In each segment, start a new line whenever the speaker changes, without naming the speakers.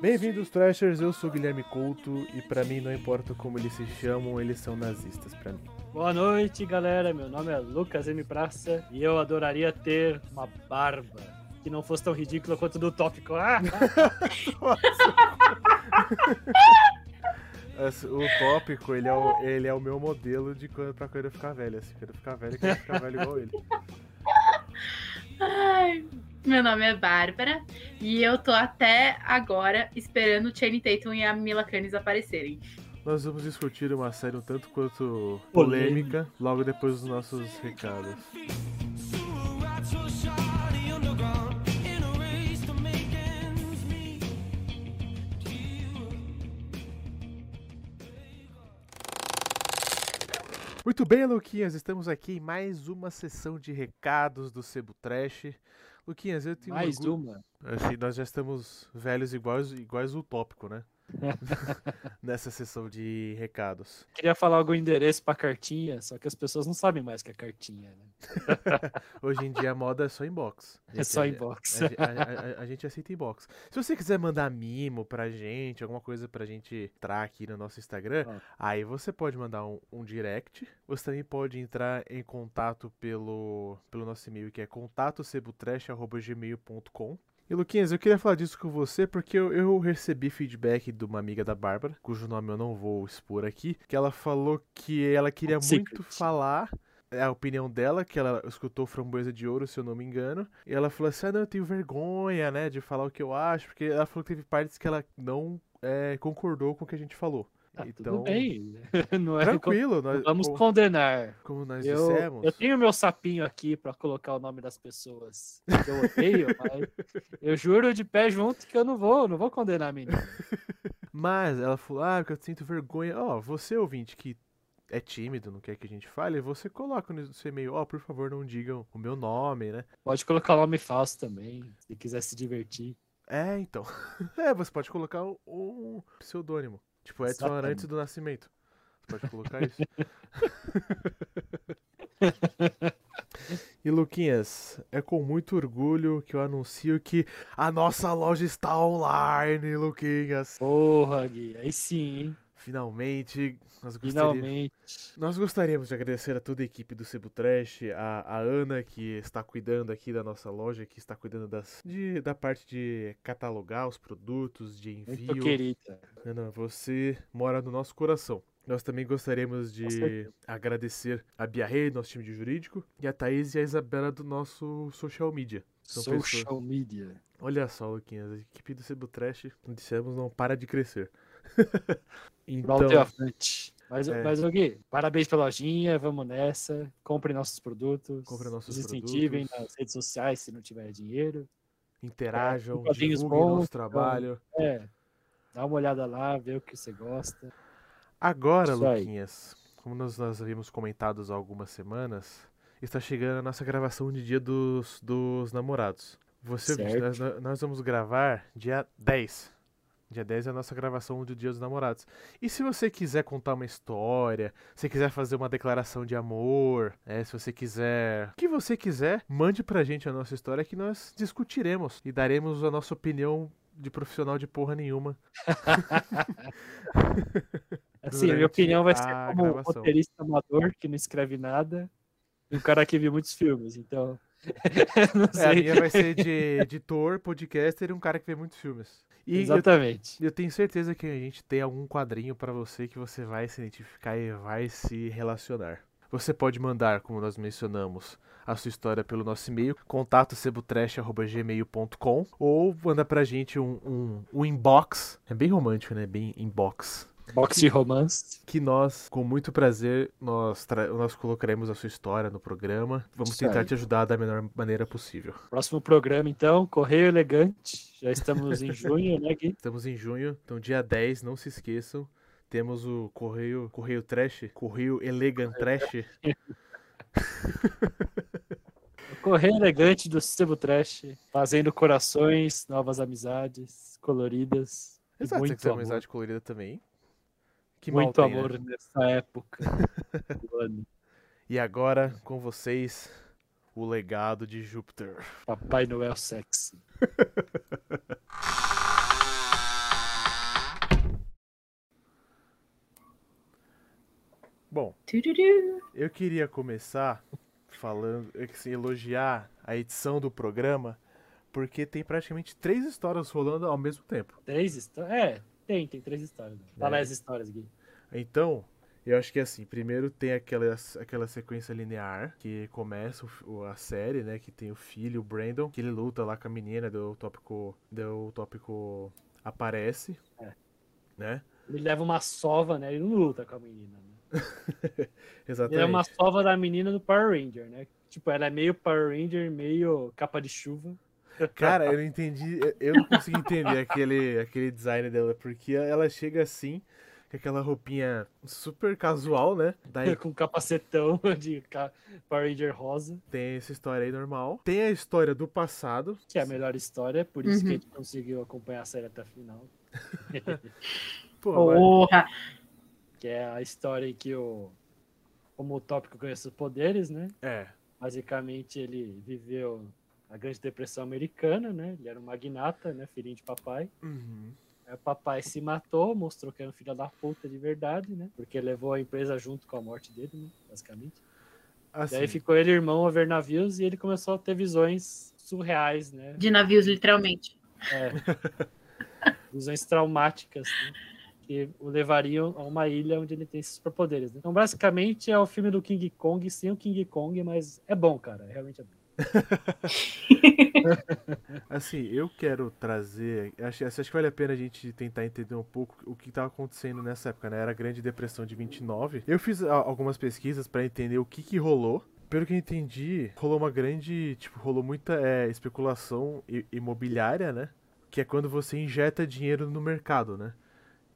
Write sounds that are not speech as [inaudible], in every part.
Bem-vindos, Trashers. Eu sou Guilherme Couto e pra mim não importa como eles se chamam, eles são nazistas pra mim.
Boa noite, galera. Meu nome é Lucas M. Praça e eu adoraria ter uma barba que não fosse tão ridícula quanto do tópico. Ah! [laughs]
o tópico, ele é o, ele é o meu modelo de quando, pra quando eu ficar velho. Assim, quando eu ficar velho, eu quero ficar velho igual ele.
Meu nome é Bárbara e eu tô até agora esperando o Channing Tatum e a Mila Kunis aparecerem.
Nós vamos discutir uma série um tanto quanto polêmica logo depois dos nossos recados. Muito bem, Luquinhas, estamos aqui em mais uma sessão de recados do Sebo Trash. Luquinhas, eu tenho
Mais
orgulho-
uma.
Assim, nós já estamos velhos iguais, iguais o tópico, né? [laughs] Nessa sessão de recados.
Queria falar algum endereço pra cartinha, só que as pessoas não sabem mais que é cartinha, né? [laughs]
Hoje em dia a moda é só inbox.
É só
A-
inbox.
A, a- a- a gente aceita inbox. Se você quiser mandar mimo pra gente, alguma coisa pra gente entrar aqui no nosso Instagram,
Ah.
aí você pode mandar um, um direct. Você também pode entrar em contato pelo, pelo nosso e-mail, que é contatocebutrash.gmail.com. E Luquinhas, eu queria falar disso com você porque eu, eu recebi feedback de uma amiga da Bárbara, cujo nome eu não vou expor aqui, que ela falou que ela queria muito
secret.
falar é a opinião dela, que ela escutou Framboesa de Ouro, se eu não me engano. E ela falou assim: ah, não, eu tenho vergonha, né, de falar o que eu acho, porque ela falou que teve partes que ela não é, concordou com o que a gente falou.
Ah,
então,
Tudo bem. [laughs] Não é
tranquilo, nós,
Vamos
como,
condenar.
como nós
Eu,
dissemos.
eu tenho meu sapinho aqui pra colocar o nome das pessoas que eu odeio, [laughs] mas eu juro de pé junto que eu não vou, não vou condenar a menina. [laughs]
Mas ela falou: ah, porque eu sinto vergonha. Ó, você ouvinte que é tímido, não quer que a gente fale, você coloca no seu e-mail: ó, por favor, não digam o meu nome, né?
Pode colocar o nome falso também, se quiser se divertir.
É, então. É, você pode colocar um pseudônimo. Tipo Edson
Exatamente.
Arantes do Nascimento. Você pode colocar isso. [laughs] e Luquinhas, é com muito orgulho que eu anuncio que a nossa loja está online, Luquinhas.
Porra, Gui, aí sim, hein?
Finalmente, nós gostaríamos,
Finalmente.
nós gostaríamos de agradecer a toda a equipe do Cebu Trash, a, a Ana que está cuidando aqui da nossa loja, que está cuidando das, de, da parte de catalogar os produtos, de envio.
Muito querida.
Ana, você mora no nosso coração. Nós também gostaríamos de agradecer a Bia Rei, nosso time de jurídico, e a Thaís e a Isabela do nosso social media. São
Social
pessoas-
media.
Olha só, Luquinhas, a equipe do Cebu Trash, dissemos, não para de crescer. [laughs] Então,
à frente. Mas,
É.
mas, Gui, parabéns pela lojinha, vamos nessa. Compre nossos produtos.
Compre nossos
nos incentivem
produtos.
nas redes sociais se não tiver dinheiro.
interajam,
É,
divulguem
bons,
nosso trabalho.
É, dá uma olhada lá, vê o que você gosta.
Agora,
Isso aí.
Luquinhas, como nós, nós havíamos comentado há algumas semanas, está chegando a nossa gravação de Dia dos, dos Namorados. Você, nós, nós vamos gravar dia 10. Dia 10 é a nossa gravação do Dia dos Namorados. E se você quiser contar uma história, se quiser fazer uma declaração de amor, né, se você quiser. O que você quiser, mande pra gente a nossa história que nós discutiremos e daremos a nossa opinião de profissional de porra nenhuma. [laughs]
Assim, a minha opinião vai ser como um roteirista amador que não escreve nada e um cara que viu muitos filmes, então. [laughs]
É, a minha vai ser de editor, podcaster e um cara que vê muitos filmes. E eu,
Exatamente.
eu tenho certeza que a gente tem algum quadrinho pra você que você vai se identificar e vai se relacionar. Você pode mandar, como nós mencionamos, a sua história pelo nosso e-mail, contatocebutrash.gmail.com ou manda pra gente um, um, um inbox, é bem romântico, né? Bem inbox.
Box de romance.
Que nós, com muito prazer, nós, nós colocaremos a sua história no programa. Vamos
Isso
tentar
aí.
te ajudar da melhor maneira possível.
Próximo programa, então, Correio Elegante. Já estamos em [laughs] junho, né, Gui?
Estamos em junho, então dia 10, não se esqueçam. Temos o Correio, Correio Trash, Correio Elegant Trash. [laughs]
Correio Elegante do Sebo Trash. Fazendo corações, novas amizades, coloridas.
Exato,
muito
quiser
amor.
amizade colorida também. Que
Muito
tem,
amor né? nessa época. [laughs]
e agora, com vocês, o legado de Júpiter.
Papai Noel sexy. [laughs]
Bom, eu queria começar falando, assim, elogiar a edição do programa, porque tem praticamente três histórias rolando ao mesmo tempo.
Três histórias? É, tem, tem três histórias. Fala
É.
as histórias, Gui.
Então, eu acho que assim, primeiro tem aquela, aquela sequência linear que começa o o- a série, né? Que tem o filho, o Brandon, que ele luta lá com a menina, do tópico. Do tópico aparece.
É.
Né?
Ele leva uma sova, né? Ele não luta com a menina, né? [laughs] Ele
Exatamente.
é uma sova da menina do Power Ranger, né? Tipo, ela é meio Power Ranger, meio capa de chuva.
Cara, eu não entendi. eu- não consegui entender aquele, aquele design dela, porque ela chega assim, com aquela roupinha super casual, né? Daí [laughs]
com capacetão de Power Ranger rosa,
tem essa história aí normal. Tem a história do passado.
que é a melhor história, por isso que
Uhum.
a gente conseguiu acompanhar a série até a final. [laughs]
Pô,
Porra.
que é a história em que o. Como o tópico conhece os poderes, né?
É.
Basicamente, ele viveu a Grande Depressão Americana, né? Ele era um magnata, né? Filhinho de papai.
Uhum.
Aí o papai se matou, mostrou que era um filho da puta de verdade, né? Porque levou a empresa junto com a morte dele, né? Basicamente.
Assim,
Daí ficou ele e o irmão a ver navios e ele começou a ter visões surreais, né?
De navios, literalmente.
É. [laughs] visões traumáticas, né? Que o levariam a uma ilha onde ele tem esses superpoderes. Né? Então, basicamente, é o filme do King Kong sem o King Kong, mas é bom, cara. Realmente é bom. [laughs]
Assim, eu quero trazer. Acho, acho que vale a pena a gente tentar entender um pouco o que estava acontecendo nessa época, né? Era a Grande Depressão de 29. Eu fiz a- algumas pesquisas para entender o que, que rolou. Pelo que eu entendi, rolou uma grande. Tipo, rolou muita é, especulação imobiliária, né? Que é quando você injeta dinheiro no mercado, né?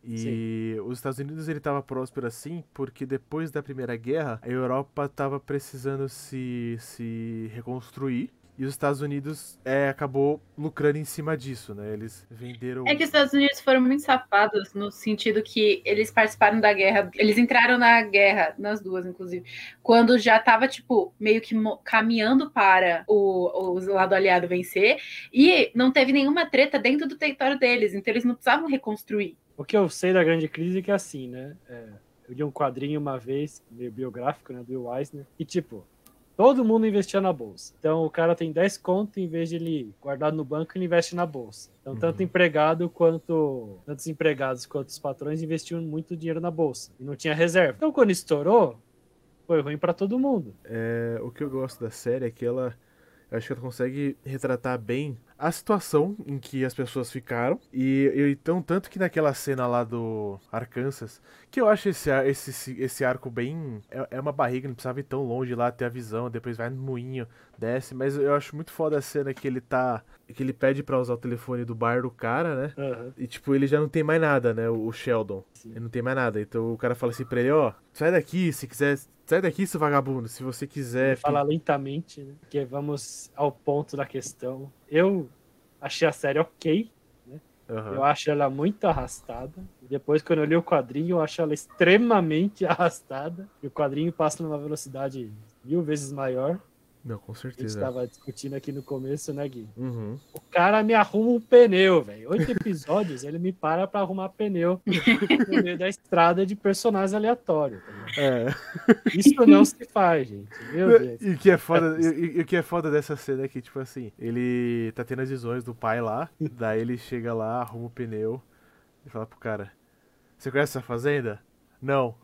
E os Estados Unidos ele estava próspero assim porque depois da Primeira Guerra a Europa estava precisando se, se reconstruir e os Estados Unidos é, acabou lucrando em cima disso, né? Eles venderam.
É que os Estados Unidos foram muito safados no sentido que eles participaram da guerra, eles entraram na guerra, nas duas, inclusive, quando já tava, tipo, meio que caminhando para o, o lado aliado vencer, e não teve nenhuma treta dentro do território deles, então eles não precisavam reconstruir.
O que eu sei da grande crise é que é assim, né? É, eu li um quadrinho uma vez, meio biográfico, né? Do Will Eisner, e tipo, todo mundo investia na bolsa. Então o cara tem 10 conto, em vez de ele guardar no banco, ele investe na bolsa. Então, tanto
Uhum.
empregado quanto. Tanto os empregados quanto os patrões investiam muito dinheiro na bolsa. E não tinha reserva. Então, quando estourou, foi ruim para todo mundo.
É, o que eu gosto da série é que ela. Eu acho que ela consegue retratar bem a situação em que as pessoas ficaram. E, e então, tanto que naquela cena lá do Arkansas, que eu acho esse, esse, esse arco bem. É, é uma barriga, não precisava ir tão longe lá ter a visão, depois vai no moinho, desce. Mas eu acho muito foda a cena que ele tá. Que ele pede pra usar o telefone do bar do cara, né?
Aham.
E tipo, ele já não tem mais nada, né? O o Sheldon.
Sim.
Ele não tem mais nada. Então o cara fala assim pra ele, ó, sai daqui, se quiser. Sai daqui, seu vagabundo. Se você quiser.
Falar lentamente, né? Porque vamos ao ponto da questão. Eu achei a série ok.
Aham.
Eu acho ela muito arrastada. E depois, quando eu li o quadrinho, eu acho ela extremamente [laughs] arrastada. E o quadrinho passa numa velocidade mil vezes maior.
Não, com
A gente
certeza.
estava discutindo aqui no começo, né, Gui?
Uhum.
O cara me arruma um pneu, velho. Oito episódios, ele me para pra arrumar pneu [laughs] no meio da estrada de personagens aleatórios. tá?
É.
Isso não se faz, gente. Meu Deus.
E o que é foda, e, e- que é foda dessa cena é que, tipo assim, ele tá tendo as visões do pai lá, daí ele chega lá, arruma o pneu e fala pro cara: Você conhece essa fazenda? Não.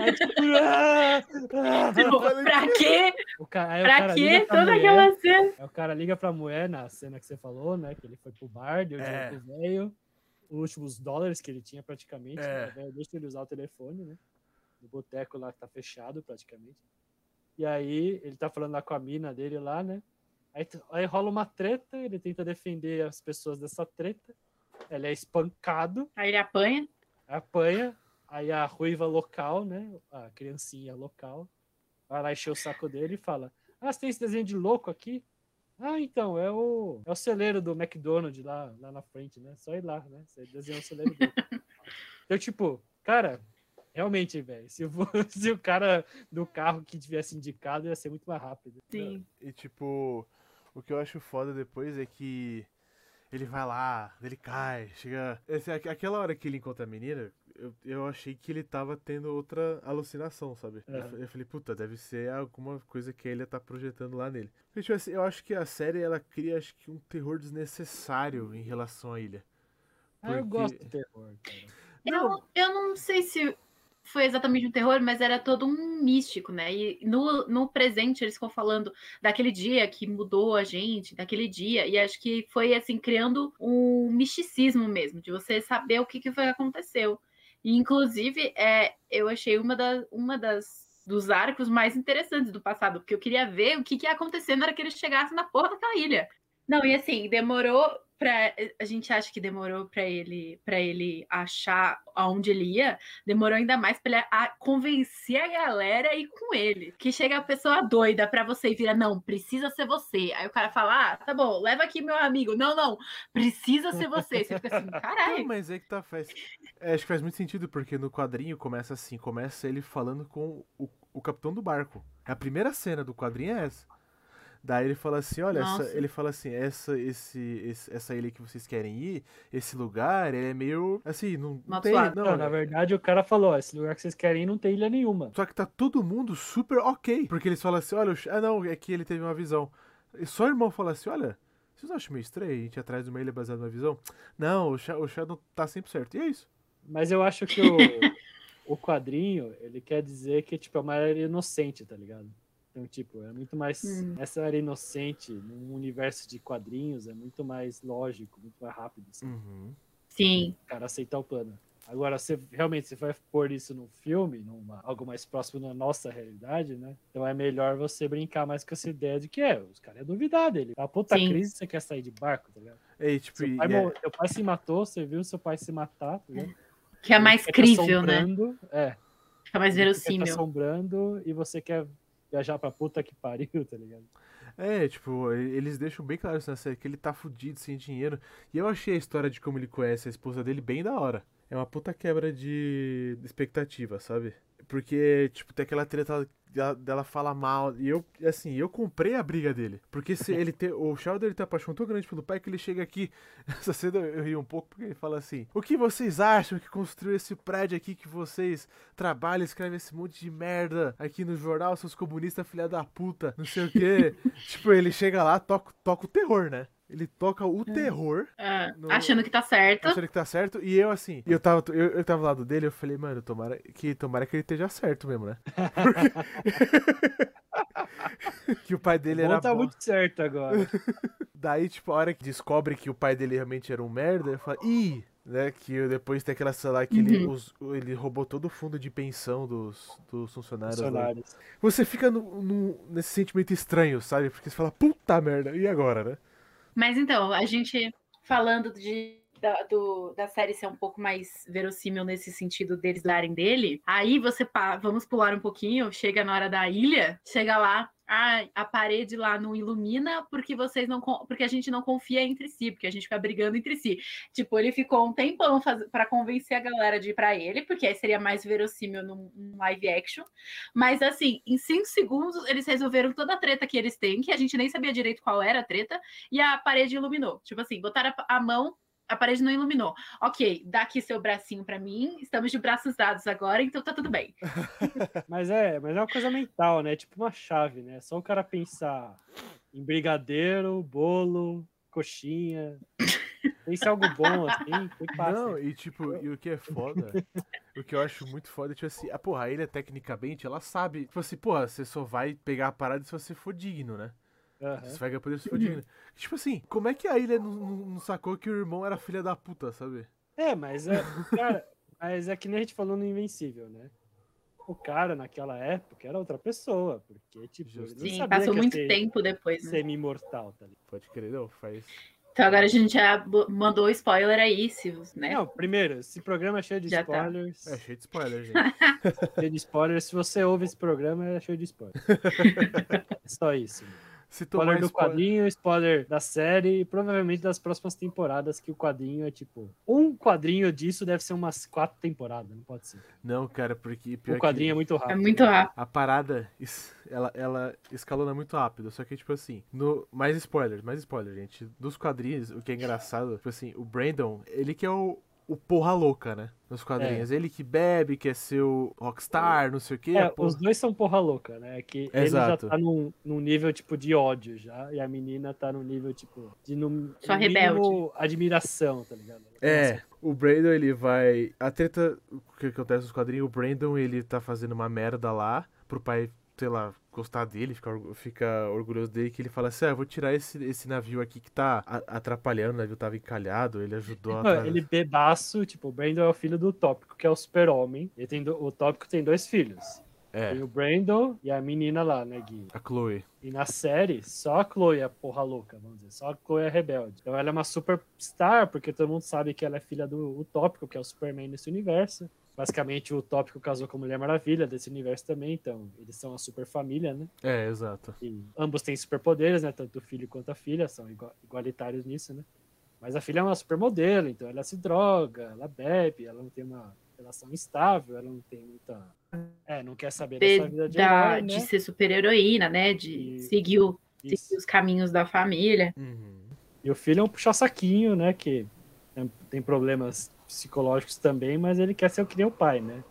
Aí, [laughs] tipo, ah, ah.
Tipo, pra quê?
O cara, aí o
Pra
cara
quê
pra
toda
mulher,
aquela cena?
Aí o cara liga pra mulher na cena que você falou, né? Que ele foi pro bar, deu dinheiro
É.
pro velho, os últimos dólares que ele tinha praticamente.
É.
né, o deixa ele usar o telefone, né? No boteco lá que tá fechado praticamente. E aí ele tá falando lá com a mina dele lá, né? Aí, aí rola uma treta, ele tenta defender as pessoas dessa treta. Ele é espancado,
Aí ele apanha.
Apanha. Aí a ruiva local, né? A criancinha local, vai lá encher o saco dele e fala: Ah, você tem esse desenho de louco aqui? Ah, então, é o, é o celeiro do McDonald's lá, lá na frente, né? Só ir lá, né? Você desenhou o celeiro dele. [laughs] então, tipo, cara, realmente, velho, se, [laughs] se o cara do carro que tivesse indicado ia ser muito mais rápido.
Sim.
E tipo, o que eu acho foda depois é que ele vai lá, ele cai, chega. aquela hora que ele encontra a menina, eu, eu achei que ele tava tendo outra alucinação, sabe? Eu
Aham.
fa- Eu falei, puta, deve ser alguma coisa que ele tá projetando lá nele. Porque, tipo assim, eu acho que a série, ela cria, acho que um terror desnecessário em relação à ilha.
Ah, eu
Porque-
gosto do terror, cara.
Eu, eu não sei se foi exatamente um terror, mas era todo um místico, né? E no, no presente eles ficam falando daquele dia que mudou a gente, daquele dia, e acho que foi assim, criando um misticismo mesmo, de você saber o que, que foi que aconteceu. E, inclusive, é, eu achei uma, da, uma das dos arcos mais interessantes do passado, porque eu queria ver o que, que ia acontecer na hora que eles chegassem na porra daquela ilha. Não, e assim, demorou pra. A gente acha que demorou pra ele para ele achar aonde ele ia, demorou ainda mais pra ele a convencer a galera a ir com ele. Que chega a pessoa doida pra você e vira, não, precisa ser você. Aí o cara fala, ah, tá bom, leva aqui meu amigo. Não, não, precisa ser você. Você fica assim, caralho.
mas é que tá, faz. é, acho que faz muito sentido, porque no quadrinho começa assim, começa ele falando com o, o capitão do barco. A primeira cena do quadrinho é essa. Daí ele fala assim, olha, essa- ele fala assim, essa, esse, esse- essa ilha que vocês querem ir, esse lugar, ele é meio, assim, não, não tem, não,
Não, na verdade, o cara falou: ó, esse lugar que vocês querem ir não tem ilha nenhuma.
Só que tá todo mundo super ok. Porque eles falam assim, olha, ah não, é que ele teve uma visão. E só o irmão fala assim, olha, vocês não acham meio estranho a gente ir atrás de uma ilha baseada numa visão? Não, o, Sha o Shadow tá sempre certo. E é isso.
Mas eu acho que o, [laughs] o quadrinho, ele quer dizer que tipo, é uma era inocente, tá ligado? Então, tipo, é muito mais.
Hum.
Essa era inocente, num universo de quadrinhos, é muito mais lógico, muito mais rápido. Assim,
Uhum.
Sim,
o cara aceitar o plano. Agora, você realmente você vai pôr isso num filme, numa, algo mais próximo da nossa realidade, né? Então é melhor você brincar mais com essa ideia de que é, os caras é duvidar dele. A puta
Sim.
crise, você quer sair de barco, tá ligado?
É, e, tipo,
Seu pai,
é-
seu pai se matou, você viu seu pai se matar, tá ligado?
que é mais crível, né?
assombrando, É.
Fica mais verossímil.
assombrando e você quer viajar pra puta que pariu, tá ligado?
É, tipo, eles deixam bem claro isso na série, que ele tá fudido, sem dinheiro. E eu achei a história de como ele conhece a esposa dele bem da hora. É uma puta quebra de de expectativa, sabe? Porque, tipo, tem aquela treta dela, dela fala mal. E eu, assim, eu comprei a briga dele. Porque se ele tem. O Sheldon ele tem uma paixão tão grande pelo pai que ele chega aqui. [laughs] Essa cena eu ri um pouco porque ele fala assim: O que vocês acham que construiu esse prédio aqui que vocês trabalham, escrevem esse monte de merda aqui no jornal, seus comunistas, filha da puta, não sei o quê. [laughs] tipo, ele chega lá, toca, toca o terror, né? Ele toca o terror,
Ah,
No-
Achando que tá certo.
achando que tá certo, e eu assim, eu tava, eu, eu tava do lado dele, eu falei, mano, tomara que, tomara que ele esteja certo mesmo, né? [laughs] Porque- [laughs] que o pai dele
Bom,
era
tá
bom.
muito certo agora. [laughs]
Daí, tipo, a hora que descobre que o pai dele realmente era um merda, eu falo, ih, né? Que depois tem aquela lá que ele,
Uhum.
os- ele roubou todo o fundo de pensão dos, dos funcionários. lá.
Funcionários.
Você fica no- no- nesse sentimento estranho, sabe? Porque você fala, puta merda, e agora, né?
Mas então, a gente falando de, da, do- da série ser um pouco mais verossímil nesse sentido deles darem dele, aí você pa- vamos pular um pouquinho, chega na hora da ilha, chega lá, a parede lá não ilumina porque vocês não porque a gente não confia entre si, porque a gente fica brigando entre si. Tipo, ele ficou um tempão para convencer a galera de ir pra ele, porque aí seria mais verossímil num, num live action. Mas assim, em cinco segundos eles resolveram toda a treta que eles têm, que a gente nem sabia direito qual era a treta, e a parede iluminou. Tipo assim, botaram a, a mão, a parede não iluminou. Ok, dá aqui seu bracinho pra mim, estamos de braços dados agora, então tá tudo bem. [laughs]
Mas é, mas é uma coisa mental, né? Tipo uma chave, né? Só o cara pensar em brigadeiro, bolo, coxinha. Pense em algo bom, assim, que passa.
Não, e tipo, e o que é foda, o que eu acho muito foda é, tipo assim, ah, porra, a ilha tecnicamente, ela sabe, tipo assim, porra, você só vai pegar a parada se você for digno, né? Vai se for digno. Tipo assim, como é que a ilha não, não- sacou que o irmão era filha da puta, sabe?
É, mas é, cara, mas é que nem a gente falou no Invencível, né? O cara naquela época era outra pessoa, porque tipo, ele
Justo.
não
Sim,
sabia
passou
que ia
muito
ser
tempo depois, né?
semi-mortal, tá ligado?
Pode crer, não, faz.
Então agora a gente já mandou spoiler aí, se, né?
Não, primeiro, esse programa é cheio de
Já tá.
spoilers.
É cheio de spoiler, gente. [laughs]
Cheio de spoilers. Se você ouve esse programa, é cheio de spoilers. [laughs] é só isso.
Tomar
Spoiler do
spoiler.
quadrinho, spoiler da série e provavelmente das próximas temporadas, que o quadrinho é tipo. Um quadrinho disso deve ser umas quatro temporadas, não pode ser.
Não, cara, porque pior
O quadrinho é muito rápido.
É muito rápido.
a parada, ela, ela escalona muito rápido. Só que, tipo assim, no, mais spoilers, mais spoilers, gente. Dos quadrinhos, o que é engraçado, tipo assim, o Brandon, ele que é o, o porra louca, né? Nos quadrinhos. Ele que bebe, quer ser o rockstar, não sei o quê.
É,
porra-
os dois são porra louca, né? Que ele já
Exato.
tá num, num nível, tipo, de ódio já, e a menina tá num nível, tipo, de no,
Só rebelde.
mínimo admiração, tá ligado?
É, o Brandon, ele vai. A treta. O que acontece nos quadrinhos? O Brandon, ele tá fazendo uma merda lá pro pai, sei lá, gostar dele, ficar fica orgulhoso dele, que ele fala assim: ah, eu vou tirar esse, esse navio aqui que tá atrapalhando, o navio tava encalhado, ele ajudou a.
Ele bebaço, tipo, o Brandon é o filho do Tópico, que é o super-homem. Ele tem do- O Tópico tem dois filhos.
É,
Tem o Brandon e a menina lá, né, Gui?
a Chloe.
E na série, só a Chloe é porra louca, vamos dizer. Só a Chloe é rebelde. Então ela é uma superstar, porque todo mundo sabe que ela é filha do Utópico, que é o Superman nesse universo. Basicamente, o Utópico casou com a Mulher Maravilha desse universo também, então eles são a super família, né?
É, exato.
E ambos têm superpoderes, né? Tanto o filho quanto a filha, são igua- igualitários nisso, né? Mas a filha é uma supermodelo, então ela se droga, ela bebe, ela não tem uma relação estável, ela não tem muita. É, não quer saber dessa vida de
da,
herói, né?
de ser super-heroína, né? De
E-
seguir, o- seguir os caminhos da família.
Uhum.
E o filho é um puxa-saquinho, né? Que tem problemas psicológicos também, mas ele quer ser o que nem o pai, né?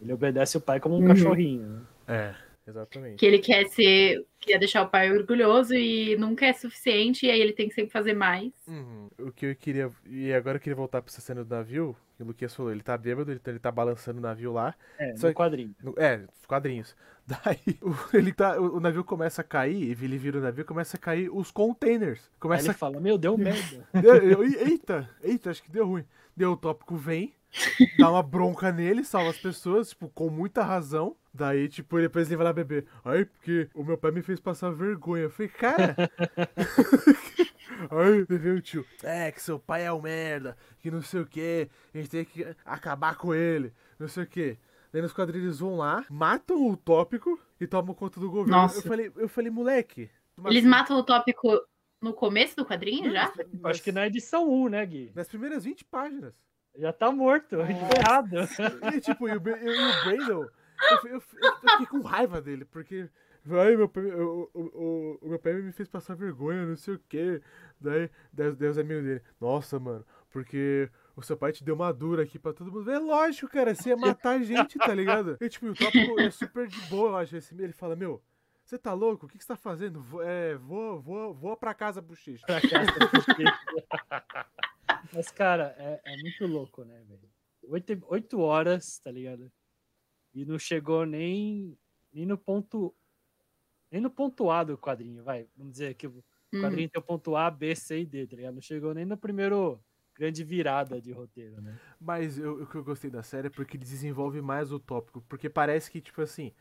Ele obedece o pai como um
Uhum.
cachorrinho. Né?
É, exatamente.
Que ele quer ser, quer deixar o pai orgulhoso e nunca é suficiente, e aí ele tem que sempre fazer mais.
Uhum. O que eu queria. E agora eu queria voltar pra essa cena do navio, que o Luquinhas falou, ele tá bêbado, ele tá, ele tá balançando o navio lá.
É,
Só
no
que-
quadrinho.
No- É, os quadrinhos. [laughs] Daí o, ele tá, o, o navio começa a cair, e ele vira o navio, começa a cair os containers.
Aí
Começa
ele fala, meu, deu [laughs] merda.
Eu- eita, eita, acho que deu ruim. Deu o tópico vem, dá uma bronca nele, salva as pessoas, tipo, com muita razão. Daí, tipo, depois ele vai lá beber. Ai, porque o meu pai me fez passar vergonha. Eu falei, cara. [laughs] Aí veio o tio. É, que seu pai é um merda, que não sei o que, a gente tem que acabar com ele, não sei o que. Daí nos quadrinhos eles vão lá, matam o tópico e tomam conta do governo.
Nossa.
Eu falei, eu falei, moleque.
Eles matam o tópico no começo do quadrinho já?
Eu Acho que na edição 1, né, Gui?
Nas primeiras 20 páginas.
Já tá morto, enterrado.
E tipo, e o, e o- Brandon, eu, eu- eu- eu fiquei com raiva dele, porque. Ai, meu pai, o, o, o, meu pai me fez passar vergonha, não sei o quê. Daí, daí, daí os amigos dele, nossa, mano, porque o seu pai te deu uma dura aqui pra todo mundo. É lógico, cara, você ia [laughs] matar a gente, tá ligado? E tipo, o tópico é super de boa, eu acho. Ele fala, meu, você tá louco? O que, que você tá fazendo? É, voa, voa, voa pra casa, bochecha.
pra casa. [laughs] Mas, cara, é, é muito louco, né, velho? Oito, oito horas, tá ligado? E não chegou nem, nem no ponto. Nem no ponto A do quadrinho, vai. Vamos dizer que o
Hum.
quadrinho tem o ponto A, B, C e D, tá ligado? Não chegou nem no primeiro grande virada de roteiro, né?
Mas eu- o que eu gostei da série é porque ele desenvolve mais o tópico. Porque parece que, tipo assim.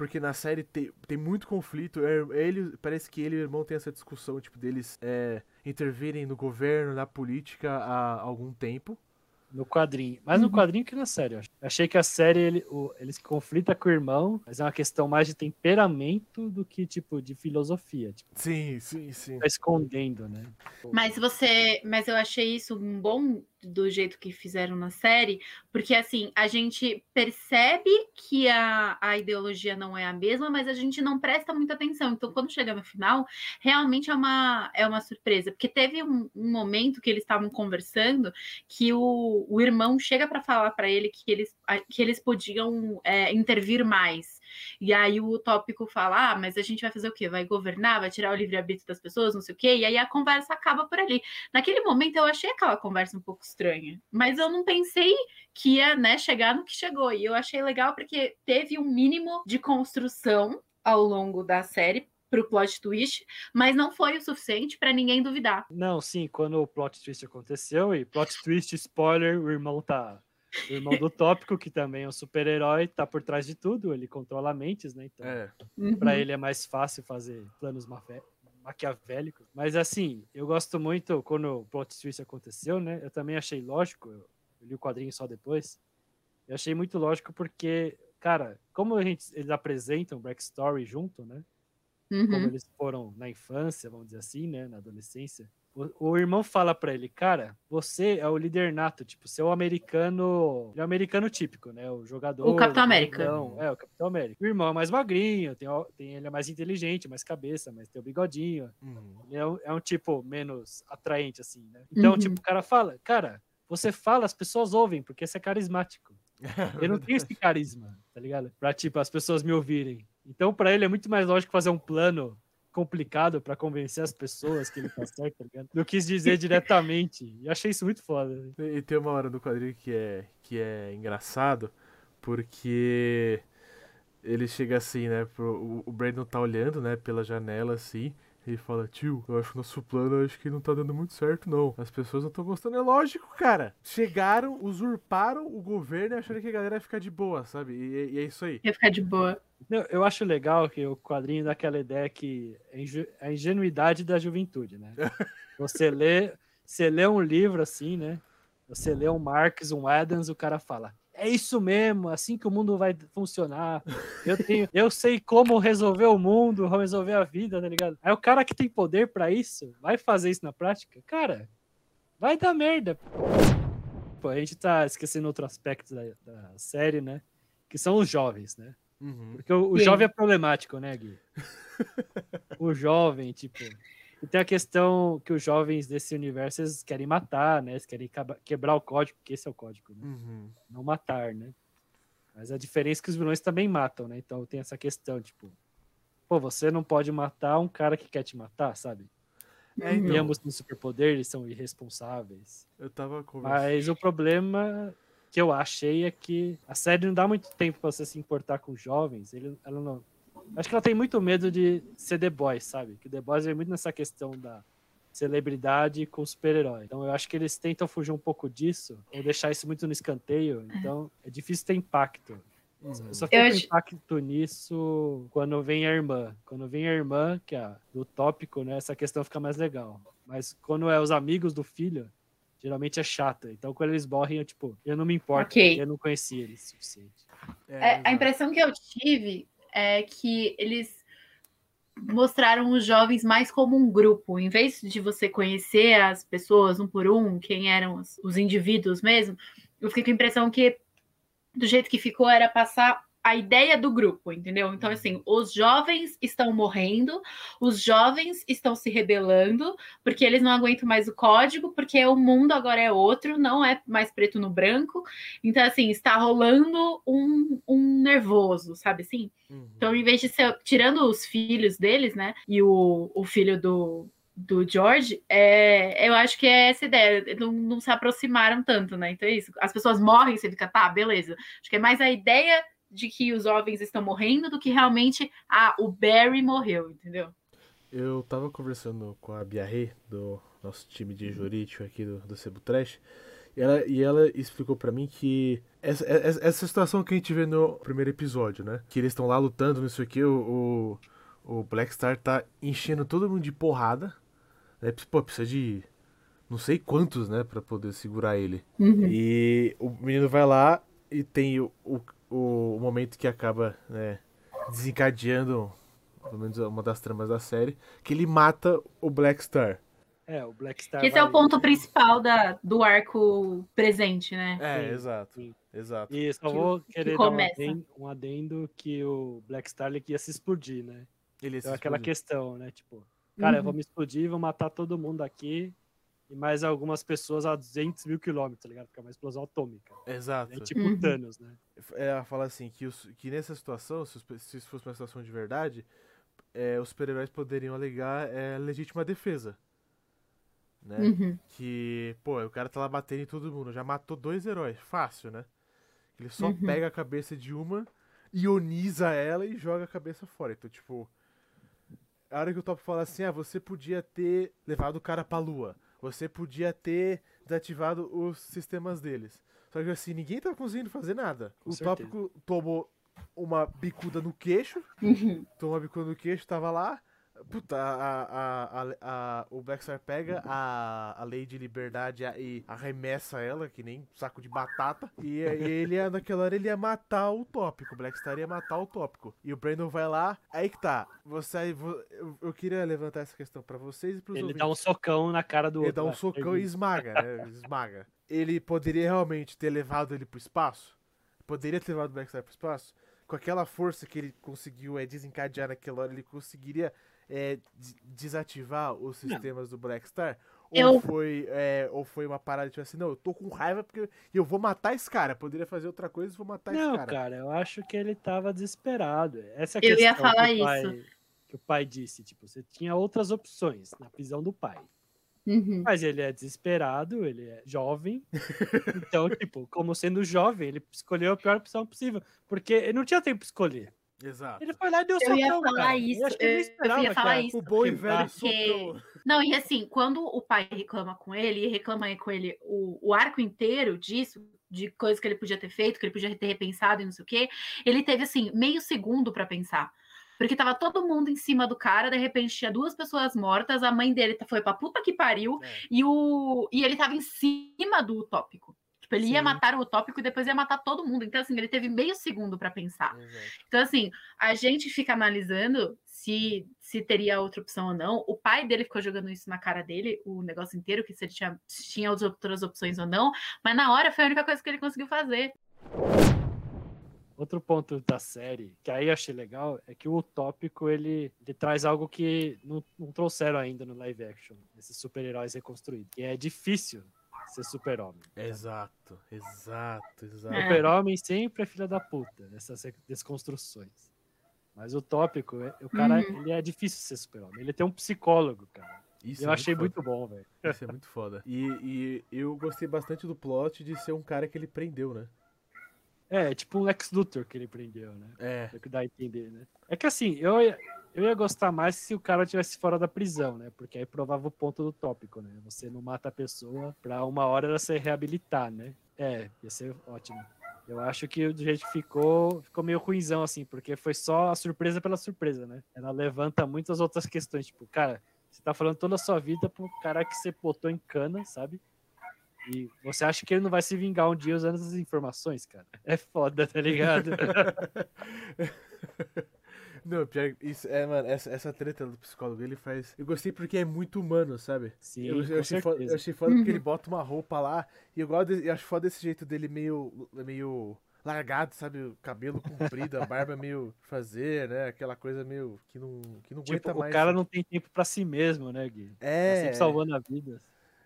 Porque na série tem, tem muito conflito. é- Ele, parece que ele e o irmão têm essa discussão, tipo, deles é, intervirem no governo, na política há algum tempo.
No quadrinho. Mais no quadrinho que na série, eu achei que a série, ele, o, eles conflita com o irmão, mas é uma questão mais de temperamento do que, tipo, de filosofia. Tipo,
Sim, sim, sim.
tá escondendo, né?
Mas você, mas eu achei isso um bom do jeito que fizeram na série, porque assim, a gente percebe que a, a ideologia não é a mesma, mas a gente não presta muita atenção. Então, quando chega no final, realmente é uma, é uma surpresa, porque teve um, um momento que eles estavam conversando que o, o irmão chega para falar para ele que eles, que eles podiam é, intervir mais. E aí o tópico fala: ah, mas a gente vai fazer o quê? Vai governar, vai tirar o livre-arbítrio das pessoas, não sei o quê, e aí a conversa acaba por ali. Naquele momento eu achei aquela conversa um pouco estranha, mas eu não pensei que ia né, chegar no que chegou. E eu achei legal porque teve um mínimo de construção ao longo da série pro plot twist, mas não foi o suficiente para ninguém duvidar.
Não, sim, quando o plot twist aconteceu, e plot twist, spoiler, o irmão tá. O irmão do tópico, que também é um super-herói, tá por trás de tudo, ele controla mentes, né? Então,
É.
pra
Uhum.
ele é mais fácil fazer planos maquiavélicos. Mas assim, eu gosto muito quando o plot twist aconteceu, né? Eu também achei lógico, eu li o quadrinho só depois. Eu achei muito lógico porque, cara, como a gente, eles apresentam o backstory junto, né? como
Uhum.
eles foram na infância, vamos dizer assim, né, na adolescência. O, o irmão fala pra ele, cara, você é o líder nato, tipo, você é o americano, ele é o americano típico, né, o jogador.
O Capitão América.
grandão, É, o Capitão América. O irmão é mais magrinho, tem, tem- ele é mais inteligente, mais cabeça, mas tem o bigodinho.
Uhum.
Ele é um, é um tipo menos atraente, assim, né? Então,
Uhum.
tipo, o cara fala, cara, você fala, as pessoas ouvem, porque você é carismático. Eu não tenho esse carisma, tá ligado? Pra, tipo, as pessoas me ouvirem. Então, pra ele é muito mais lógico fazer um plano complicado pra convencer as pessoas que ele tá certo, tá ligado? Do que dizer diretamente. E achei isso muito foda.
E tem uma hora no quadrinho que é, que é engraçado, porque ele chega assim, né? Pro, o, o Brandon tá olhando, né, pela janela assim. Ele fala, tio, eu acho que o nosso plano acho que não tá dando muito certo, não. As pessoas não estão gostando. É lógico, cara. Chegaram, usurparam o governo e acharam que a galera ia ficar de boa, sabe? E, e é isso aí.
Ia ficar de boa.
Eu, eu acho legal que o quadrinho dá aquela ideia que é inju- a ingenuidade da juventude, né? [laughs] Você lê, você lê um livro assim, né? Você lê um Marx, um Adams, o cara fala: é isso mesmo, assim que o mundo vai funcionar. Eu tenho, eu sei como resolver o mundo, como resolver a vida, tá ligado? Aí o cara que tem poder pra isso, vai fazer isso na prática, cara, vai dar merda. Pô, a gente tá esquecendo outro aspecto da, da série, né? Que são os jovens, né?
Uhum.
Porque o, o jovem é problemático, né, Gui? [laughs] o jovem, tipo. E tem a questão que os jovens desse universo eles querem matar, né? Eles querem quebrar o código, porque esse é o código, né?
Uhum.
Não matar, né? Mas a diferença é que os vilões também matam, né? Então tem essa questão, tipo. Pô, você não pode matar um cara que quer te matar, sabe?
É,
E
então,
ambos têm superpoder, eles são irresponsáveis.
eu tava conversando.
Mas o problema que eu achei é que a série não dá muito tempo pra você se importar com jovens. Ele, ela não. Acho que ela tem muito medo de ser The Boys, sabe? Que The Boys vem muito nessa questão da celebridade com super-herói. Então eu acho que eles tentam fugir um pouco disso, ou deixar isso muito no escanteio. Então é difícil ter impacto.
Uhum.
Eu só
Eu
fico
acho-
impacto nisso quando vem a irmã. Quando vem a irmã, que é do tópico, né? Essa questão fica mais legal. Mas quando é os amigos do filho, geralmente é chata. Então quando eles morrem, eu tipo, eu não me importo,
Ok.
porque eu não conhecia eles o suficiente.
É,
É, a impressão que eu tive é que eles mostraram os jovens mais como um grupo, em vez de você conhecer as pessoas um por um, quem eram os, os indivíduos mesmo, eu fiquei com a impressão que do jeito que ficou era passar a ideia do grupo, entendeu? Então, assim, os jovens estão morrendo, os jovens estão se rebelando, porque eles não aguentam mais o código, porque o mundo agora é outro, não é mais preto no branco. Então, assim, está rolando um, um nervoso, sabe assim?
Uhum.
Então, em vez de ser. Tirando os filhos deles, né? E o, o filho do, do George, é, eu acho que é essa ideia. Não, não se aproximaram tanto, né? Então é isso. As pessoas morrem, você fica, tá, beleza. Acho que é mais a ideia de que os jovens estão morrendo do que realmente, ah, o Barry morreu, entendeu?
Eu tava conversando com a Bia Rê, do nosso time de Juricho aqui do, do Cebu Trash, e ela, e ela explicou pra mim que essa, essa, essa situação que a gente vê no primeiro episódio, né? Que eles estão lá lutando, não sei o que, o, o, o Black Star tá enchendo todo mundo de porrada, né? Pô, precisa de não sei quantos, né, pra poder segurar ele.
Uhum.
E o menino vai lá e tem o, o, o momento que acaba, né, desencadeando, pelo menos uma das tramas da série, que ele mata o Black Star.
É, o Black Star.
Que esse é o
vai-
ponto principal da, do arco presente, né?
É,
Sim,
exato,
sim.
exato.
E só
que-
vou
que
querer dar um
começa.
adendo, um adendo que o Black Star ia se explodir, né?
Ele
Então,
se
aquela
explodiu.
questão, né? Tipo, cara, eu
Uhum.
vou me explodir, vou matar todo mundo aqui e mais algumas pessoas a 200 mil quilômetros, tá ligado? Porque é uma explosão atômica.
Exato.
É tipo
Uhum.
Thanos, né?
Ela fala assim, que, os, que nessa situação, se, os- se isso fosse uma situação de verdade, é, os super-heróis poderiam alegar é, legítima defesa. Né?
Uhum.
Que, pô, o cara tá lá batendo em todo mundo, já matou dois heróis, fácil, né? Ele só
Uhum.
pega a cabeça de uma, ioniza ela e joga a cabeça fora. Então, tipo, a hora que o Top fala assim, ah, você podia ter levado o cara pra lua, você podia ter desativado os sistemas deles. Só que assim, ninguém tá conseguindo fazer nada.
Com
o
certeza.
Tópico tomou uma bicuda no queixo,
Uhum. [laughs]
tomou uma bicuda no queixo, tava lá. Puta, a, a, a, o Blackstar pega a, a lei de liberdade e arremessa ela, que nem saco de batata. E, ele, [laughs] naquela hora, ele ia matar o tópico. O Blackstar ia matar o tópico. E o Brandon vai lá. Aí que tá. Você, vo- eu, eu queria levantar essa questão pra vocês e pros
Ele
ouvintes.
dá um socão na cara do
Ele
outro.
dá um
vai,
socão e esmaga, né? Esmaga. Ele poderia realmente ter levado ele pro espaço? Poderia ter levado o Blackstar pro espaço? Com aquela força que ele conseguiu é, desencadear naquela hora, ele conseguiria é, des- desativar os sistemas do Blackstar? Ou
Eu-
foi, é, ou foi uma parada tipo assim, não, eu tô com raiva porque eu vou matar esse cara. Poderia fazer outra coisa e vou matar
Não,
esse cara.
cara, eu acho que ele tava desesperado. Essa é a
Eu ia
questão
falar
que o pai,
isso.
que o pai disse, tipo, você tinha outras opções na prisão do pai.
Uhum.
Mas ele é desesperado, ele é jovem. [laughs] então, tipo, como sendo jovem, ele escolheu a pior opção possível. Porque ele não tinha tempo pra escolher.
Exato.
Ele foi lá e deu
Eu ia falar
cara.
isso,
acho que ele
eu- ia falar isso.
O bom e velho
porque-. Não, e assim, quando o pai reclama com ele, e reclama com ele o, o arco inteiro disso, de coisas que ele podia ter feito, que ele podia ter repensado e não sei o quê, ele teve, assim, meio segundo pra pensar. Porque tava todo mundo em cima do cara, de repente tinha duas pessoas mortas, a mãe dele foi pra puta que pariu,
É.
e, o, e ele tava em cima do utópico. Tipo, ele ia
Sim.
matar o utópico e depois ia matar todo mundo. Então, assim, ele teve meio segundo pra pensar.
Exato.
Então, assim, a gente fica analisando se, se teria outra opção ou não. O pai dele ficou jogando isso na cara dele, o negócio inteiro, que se ele tinha, se tinha as outras opções ou não. Mas na hora foi a única coisa que ele conseguiu fazer.
Outro ponto da série, que aí eu achei legal, é que o utópico ele, ele traz algo que não, não trouxeram ainda no live action, esses super-heróis reconstruídos. Que é difícil ser super-homem.
Exato, exato, exato.
É.
Super-homem sempre é filha da puta, nessas desconstruções. Mas o tópico, é- o cara,
Uhum.
ele é difícil ser super-homem. Ele tem um psicólogo, cara.
Isso é
eu achei
foda.
muito bom, velho.
Isso é muito foda. E, e eu gostei bastante do plot de ser um cara que ele prendeu, né?
É, tipo um Lex Luthor que ele prendeu, né?
É.
É o que dá a entender, né? É que assim, eu ia, eu ia gostar mais se o cara tivesse fora da prisão, né? Porque aí provava o ponto do tópico, né? Você não mata a pessoa pra uma hora ela se reabilitar, né? É, ia ser ótimo. Eu acho que do jeito ficou, ficou meio ruimzão, assim, porque foi só a surpresa pela surpresa, né? Ela levanta muitas outras questões, tipo, cara, você tá falando toda a sua vida pro cara que você botou em cana, sabe? E você acha que ele não vai se vingar um dia usando essas informações, cara? É foda, tá ligado? [laughs]
Não, pior, isso, é, mano, essa, essa treta do psicólogo, ele faz. Eu gostei porque é muito humano, sabe?
Sim,
eu, eu achei foda, eu achei foda porque
Uhum.
ele bota uma roupa lá e eu, gosto de- eu acho foda esse jeito dele meio, meio largado, sabe? O cabelo comprido, a barba meio fazer, né? Aquela coisa meio que não, que não
Tipo,
aguenta
o
mais.
cara
sabe?
não tem tempo pra si mesmo, né, Gui? Tá
É,
sempre salvando a vida.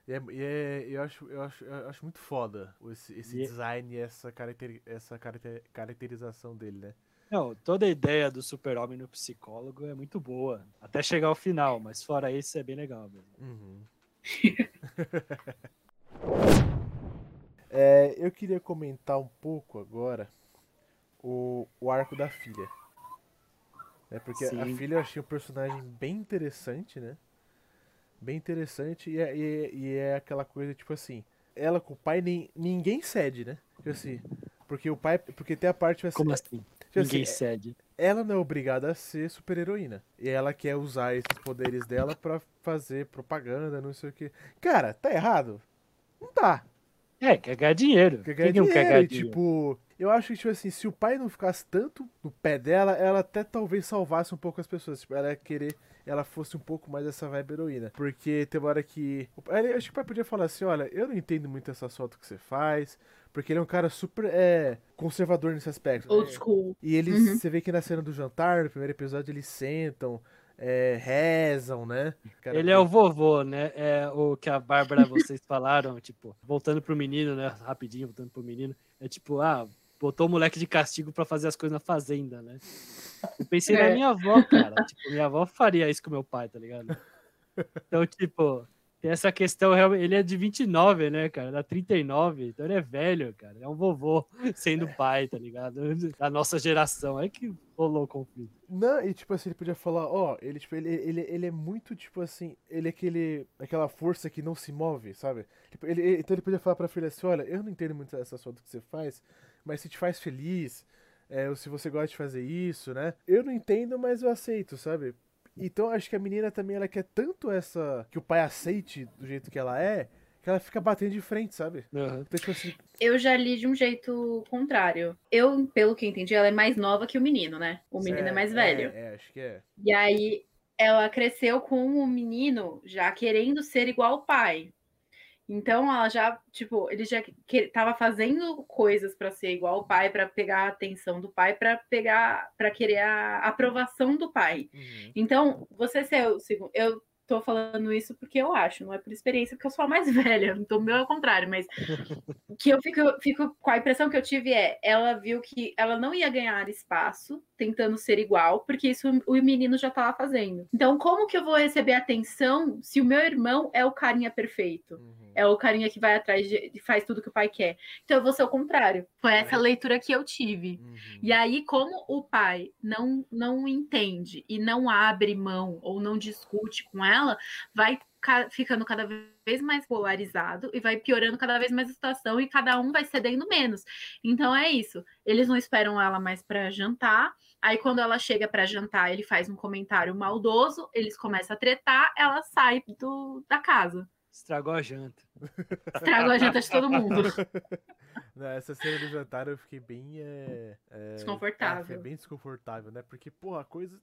e é, e é- eu, acho, eu, acho, eu acho muito foda esse, esse
E- é
design e essa, caracteri essa caracter- caracterização dele, né?
Não, toda a ideia do super-homem no psicólogo é muito boa. Até chegar ao final, mas fora isso é bem legal mesmo.
Uhum. [laughs] É, eu queria comentar um pouco agora o, o arco da filha. É porque a
Sim.
filha eu achei um personagem bem interessante, né? Bem interessante e é, e é- e é aquela coisa, tipo assim, ela com o pai, nem, ninguém cede, né? Tipo assim, porque o pai. Porque tem a parte assim,
Como assim?
Tipo
Ninguém
assim,
cede.
ela não é obrigada a ser super-heroína. E ela quer usar esses poderes dela pra fazer propaganda, não sei o que. Cara, tá errado? Não tá.
É, quer ganhar dinheiro.
Quer
Quem
ganhar
não quer
dinheiro.
ganhar
e,
dinheiro?
tipo, eu acho que, tipo assim, se o pai não ficasse tanto no pé dela, ela até talvez salvasse um pouco as pessoas. Tipo, ela ia querer, ela fosse um pouco mais essa vibe heroína. Porque tem uma hora que. Acho que o pai podia falar assim: olha, eu não entendo muito essas fotos que você faz. Porque ele é um cara super é, conservador nesse aspecto.
Old school.
e eles,
Uhum.
você vê que na cena do jantar, no primeiro episódio, eles sentam, é, rezam, né? Cara,
Ele é o vovô, né? É o que a Bárbara vocês [laughs] falaram, tipo, voltando pro menino, né? Rapidinho, voltando pro menino. É tipo, ah, botou o moleque de castigo pra fazer as coisas na fazenda, né? Eu pensei na
É.
minha avó, cara. Tipo, minha avó faria isso com meu pai, tá ligado? [laughs] Então, tipo, tem essa questão, ele é de 29, né, cara? Da 39, então ele é velho, cara. É um vovô [laughs] sendo pai, tá ligado? [laughs] Da nossa geração. É que rolou o conflito.
Não, e tipo assim, ele podia falar, ó, ele, tipo, ele, ele, ele é muito, tipo assim, ele é aquele, aquela força que não se move, sabe? Tipo, ele, então ele podia falar pra filha assim, olha, eu não entendo muito essa foto que você faz, mas se te faz feliz, é, ou se você gosta de fazer isso, né? Eu não entendo, mas eu aceito, sabe? Então acho que a menina também, ela quer tanto essa, que o pai aceite do jeito que ela é, que ela fica batendo de frente, sabe?
Aham.
Então, tipo assim,
Eu já li de um jeito contrário. Eu, pelo que entendi, ela é mais nova que o menino, né? O menino é, mais velho.
É, é, acho que é.
E aí ela cresceu com o menino já querendo ser igual ao pai. Então ela já, tipo, ele já que, tava fazendo coisas para ser igual ao pai, para pegar a atenção do pai, para pegar, para querer a aprovação do pai.
Uhum.
Então, você ser o segundo, eu tô falando isso porque eu acho, não é por experiência, porque eu sou a mais [laughs] velha, então o meu é o contrário, mas o [laughs] que eu fico, fico com a impressão que eu tive é, ela viu que ela não ia ganhar espaço tentando ser igual, porque isso o menino já estava fazendo. Então, como que eu vou receber atenção se o meu irmão é o carinha perfeito?
Uhum.
É o carinha que vai atrás de, faz tudo que o pai quer. Então eu vou ser o contrário. Foi essa leitura que eu tive.
Uhum.
E aí, como o pai não, não entende e não abre mão ou não discute com ela, vai ficando cada vez mais polarizado e vai piorando cada vez mais a situação e cada um vai cedendo menos. Então é isso. Eles não esperam ela mais para jantar. Aí quando ela chega para jantar, ele faz um comentário maldoso, eles começam a tretar, ela sai do, da casa.
Estragou a janta. [laughs]
Estragou a janta de todo mundo. [laughs]
Não, essa cena do jantar eu fiquei bem. É, é,
Desconfortável.
é, foi bem desconfortável, né? Porque, pô, a coisa.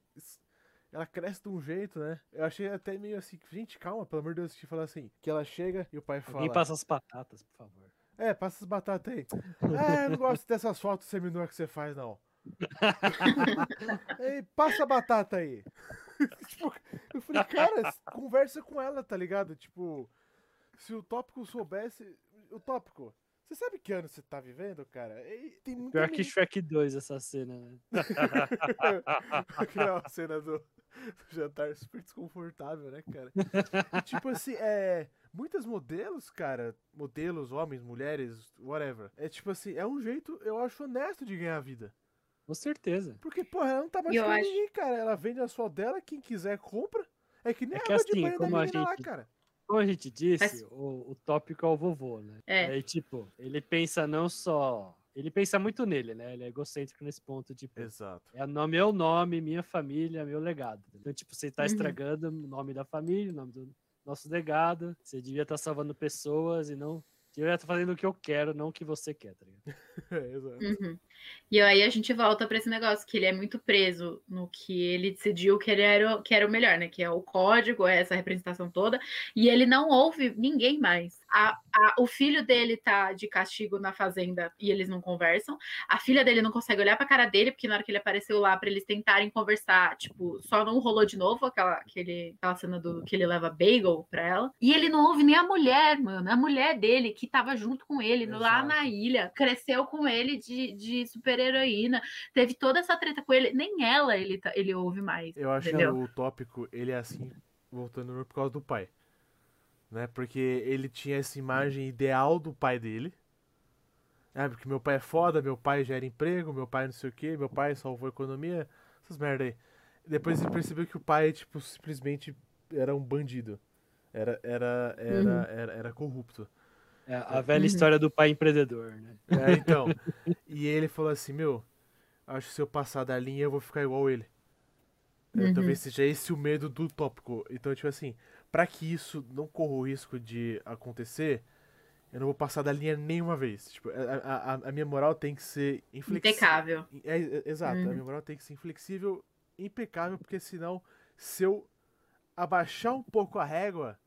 Ela cresce de um jeito, né? Eu achei até meio assim. Gente, calma, pelo amor de Deus, te falar assim. Que ela chega e o pai fala.
Alguém passa as batatas, por favor.
É, passa as batatas aí. Ah, eu não gosto dessas fotos seminuas que você faz, não. [laughs] Ei, passa a batata aí. [laughs] tipo, eu falei, cara, conversa com ela, tá ligado? Tipo, se o tópico soubesse. O tópico, você sabe que ano você tá vivendo, cara? E tem
Pior que Shrek 2 essa cena, né? [laughs]
Aquela cena do [laughs] jantar super desconfortável, né, cara? E, tipo [laughs] assim, é. Muitas modelos, cara, modelos, homens, mulheres, whatever. É tipo assim, é um jeito, eu acho, honesto de ganhar a vida.
Com certeza.
Porque, porra, ela não tá machucando
acho-
ninguém, cara. Ela vende a sua dela, quem quiser compra. É que nem
É
a
que
água de
assim,
banho da
como a
menina lá,
gente-
cara.
Como a gente disse,
Mas-
o, o tópico é o vovô, né?
É.
Aí, tipo, ele pensa não só. Ele pensa muito nele, né? Ele é egocêntrico nesse ponto, tipo,
Exato.
é no meu nome, minha família, meu legado. Então, tipo, você tá
Uhum.
estragando o nome da família, o nome do nosso legado. Você devia estar salvando pessoas e não. Devia estar fazendo o que eu quero, não o que você quer, tá ligado?
É, [laughs] exato.
Uhum. E aí a gente volta para esse negócio que ele é muito preso no que ele decidiu que ele era, o- que era o melhor, né? Que é o código, é essa representação toda. E ele não ouve ninguém mais. A, a- o filho dele tá de castigo na fazenda e eles não conversam. A filha dele não consegue olhar pra cara dele, porque na hora que ele apareceu lá para eles tentarem conversar, tipo, só não rolou de novo aquela, aquele, aquela cena do que ele leva bagel pra ela. E ele não ouve nem a mulher, mano. A mulher dele que tava junto com ele no- lá
Exato.
na ilha, cresceu com ele de, de super-heroína, teve toda essa treta com ele, nem ela ele, tá- ele ouve mais.
Eu acho
entendeu?
que o tópico, ele é assim, voltando por causa do pai. Né? Porque ele tinha essa imagem ideal do pai dele. Ah, porque meu pai é foda, meu pai gera emprego, meu pai não sei o que, meu pai salvou a economia, essas merda aí. Depois ele percebeu que o pai, tipo, simplesmente era um bandido. Era, era, era,
Uhum.
era, era corrupto.
É a velha
Uhum.
história do pai empreendedor, né?
É, então. e ele falou assim, meu, acho que se eu passar da linha eu vou ficar igual ele. É,
Uhum.
Talvez seja esse o medo do tópico. Então, tipo assim, pra que isso não corra o risco de acontecer, eu não vou passar da linha nenhuma vez. Tipo, a, a, a minha moral tem que ser inflexível.
Impecável.
É, é, exato, a
Uhum.
minha moral tem que ser inflexível, impecável, porque senão, se eu abaixar um pouco a régua,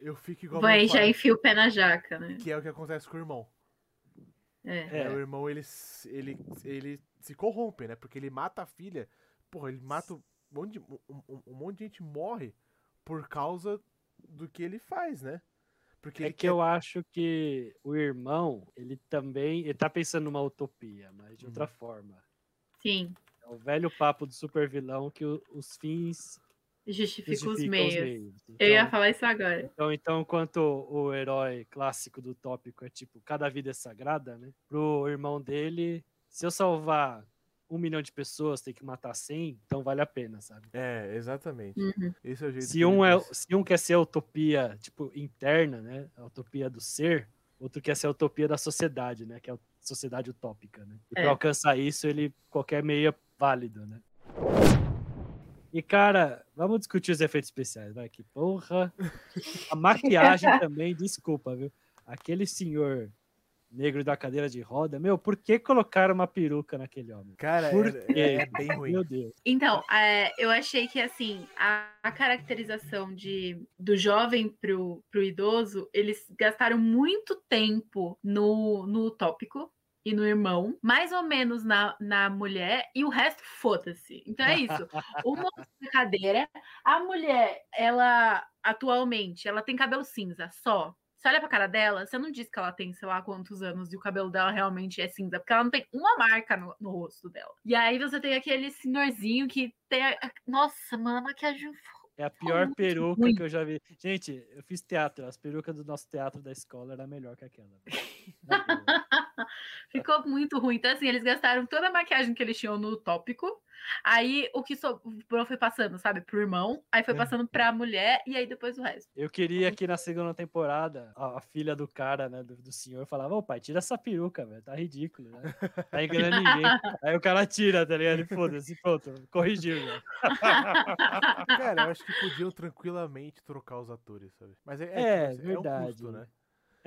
eu fico igual
Vai, já
pai,
enfia o pé na jaca, né?
que é o que acontece com o irmão.
É.
É, o irmão, ele, se- ele, ele se corrompe, né? Porque ele mata a filha. Porra, ele mata um monte de, um, um- um monte de gente morre por causa do que ele faz, né? Porque
É que eu acho que o irmão, ele também. Ele tá pensando numa utopia, mas de outra
Uhum.
forma.
Sim,
É o velho papo do super vilão que o- os fins
justifica os
justificam
meios.
os meios.
Eu ia
Então-
falar isso agora.
Então, então, enquanto o herói clássico do tópico é tipo, cada vida é sagrada, né? Pro irmão dele, se eu salvar um milhão de pessoas, tem que matar 100, então vale a pena, sabe?
É, exatamente.
Uhum.
Esse é o jeito
Se
que
um, é, se um quer ser a utopia, tipo, interna, né? A utopia do ser, outro quer ser a utopia da sociedade, né? Que é a sociedade utópica, né? E
É.
pra alcançar isso, ele, qualquer meio é válido, né? E, cara, vamos discutir os efeitos especiais, vai, que porra. A maquiagem [laughs] também, desculpa, viu? Aquele senhor negro da cadeira de roda, meu, por que colocaram uma peruca naquele homem?
Cara,
Por
é,
quê?
é, é bem ruim.
Meu Deus.
Então, é, eu achei que assim, a, a caracterização de, do jovem pro, pro idoso, eles gastaram muito tempo no, no tópico. e no irmão, mais ou menos na, na mulher, e o resto foda-se. Então é isso. O moço na cadeira, a mulher, ela atualmente, ela tem cabelo cinza só. Você olha pra cara dela, você não diz que ela tem, sei lá, quantos anos e o cabelo dela realmente é cinza, porque ela não tem uma marca no, no rosto dela. E aí você tem aquele senhorzinho que tem. a- Nossa, mano, a maquiagem
É a pior
muito
peruca que eu já vi. Gente, eu fiz teatro. As perucas do nosso teatro da escola era melhor que aquela. [laughs] [laughs]
Ficou muito ruim. Então, assim, eles gastaram toda a maquiagem que eles tinham no tópico. Aí o que sobrou foi passando, sabe, pro irmão. Aí foi
É.
passando pra mulher e aí depois o resto.
Eu queria que na segunda temporada a, a filha do cara, né, do, do senhor, falava: Ô pai, tira essa peruca, velho. Tá ridículo, né? [laughs] Tá enganando ninguém. Aí o cara tira, tá ligado? E Foda-se, pronto, corrigiu, velho. [laughs]
Cara, eu acho que podiam tranquilamente trocar os atores, sabe? Mas é,
É,
tipo assim, é um
verdade.
custo, né?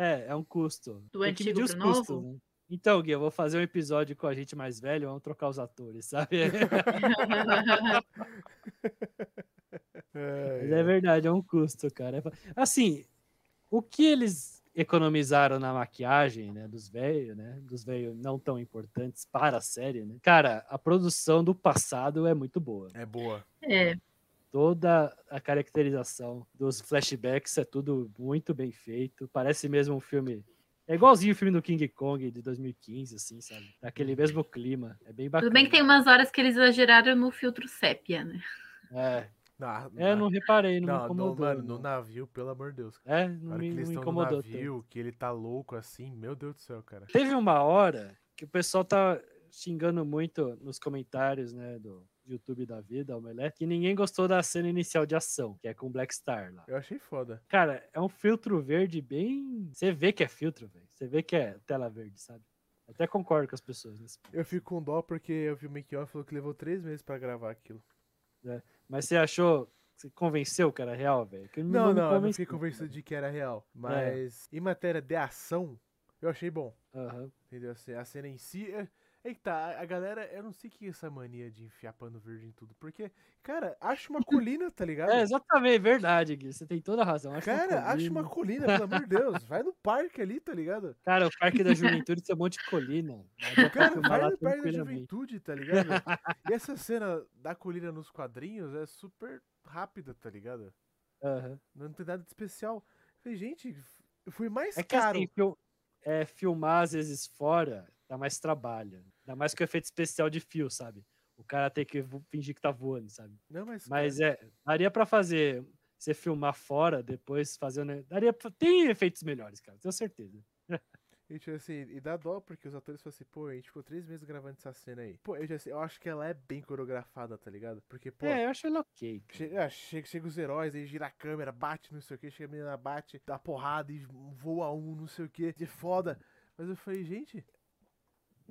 É, é um custo.
Do
Tem que
antigo pro
custos,
novo?
né? Então, Gui, eu vou fazer um episódio com a gente mais velho, vamos trocar os atores, sabe? [laughs] Mas é verdade, é um custo, cara. É Assim, o que eles economizaram na maquiagem, né, dos velhos, né, dos velhos não tão importantes para a série, né? Cara, a produção do passado é muito boa.
É boa.
É,
Toda a caracterização dos flashbacks é tudo muito bem feito. Parece mesmo um filme. É igualzinho o filme do King Kong de 2015, assim, sabe? Naquele mesmo clima. É bem bacana.
tudo bem que tem umas horas que eles exageraram no filtro sépia, né?
É,
Na,
é eu não reparei, não, me
não, no,
incomodou.
mano,
não.
no navio, pelo amor de Deus.
É,
Na
não me,
que eles
me
estão no
incomodou. tanto.
navio, que ele tá louco assim, meu Deus do céu, cara.
Teve uma hora que o pessoal tá xingando muito nos comentários, né, do YouTube da vida, Omelete, que ninguém gostou da cena inicial de ação, que é com o Black Star lá.
Eu achei foda.
Cara, é um filtro verde bem. Você vê que é filtro, velho. Você vê que é tela verde, sabe? Até concordo com as pessoas nesse ponto.
Eu fico com dó porque eu vi o make-off falou que levou três meses pra gravar aquilo.
Mas você achou. Você convenceu que era real, velho?
Não,
me
não, eu não fiquei convencido de que era real.
É.
Mas em matéria de ação, eu achei bom.
Aham.
Entendeu? Assim, a cena em si. É, é que tá, a galera, eu não sei o que é essa mania de enfiar pano verde em tudo. Porque, cara, acha uma colina, tá [laughs] ligado?
É, exatamente, verdade, Gui. Você tem toda a razão. Acho uma
Cara, acha
colina.
uma colina, pelo amor de Deus. Vai no parque ali, tá ligado?
Cara, o Parque da Juventude tem um monte de colina. Pra
Cara, vai no parque da juventude, tá ligado? E essa cena da colina nos quadrinhos é super rápida, tá ligado?
Aham.
Não tem nada de especial. Eu Falei, gente, foi mais
É que
caro.
assim, fil- é, filmar às vezes fora dá mais trabalho. Dá mais que o efeito especial de fio, sabe? O cara tem que fingir que tá voando, sabe?
Não, mas,
Mas é, daria pra fazer, você filmar fora, depois fazer, né? Daria pra, tem efeitos melhores, cara, tenho certeza. [laughs]
E, tipo assim, e dá dó porque os atores falam assim, pô, a gente ficou três meses gravando essa cena aí. Pô, eu, já, sei- eu acho que ela é bem coreografada, tá ligado? Porque, pô,
é, eu acho ele ok. cara.
chega, ah, chega, chega os heróis, aí gira a câmera, bate, não sei o que, chega a menina, bate, dá porrada e voa um, não sei o que, é foda. Mas eu falei, gente,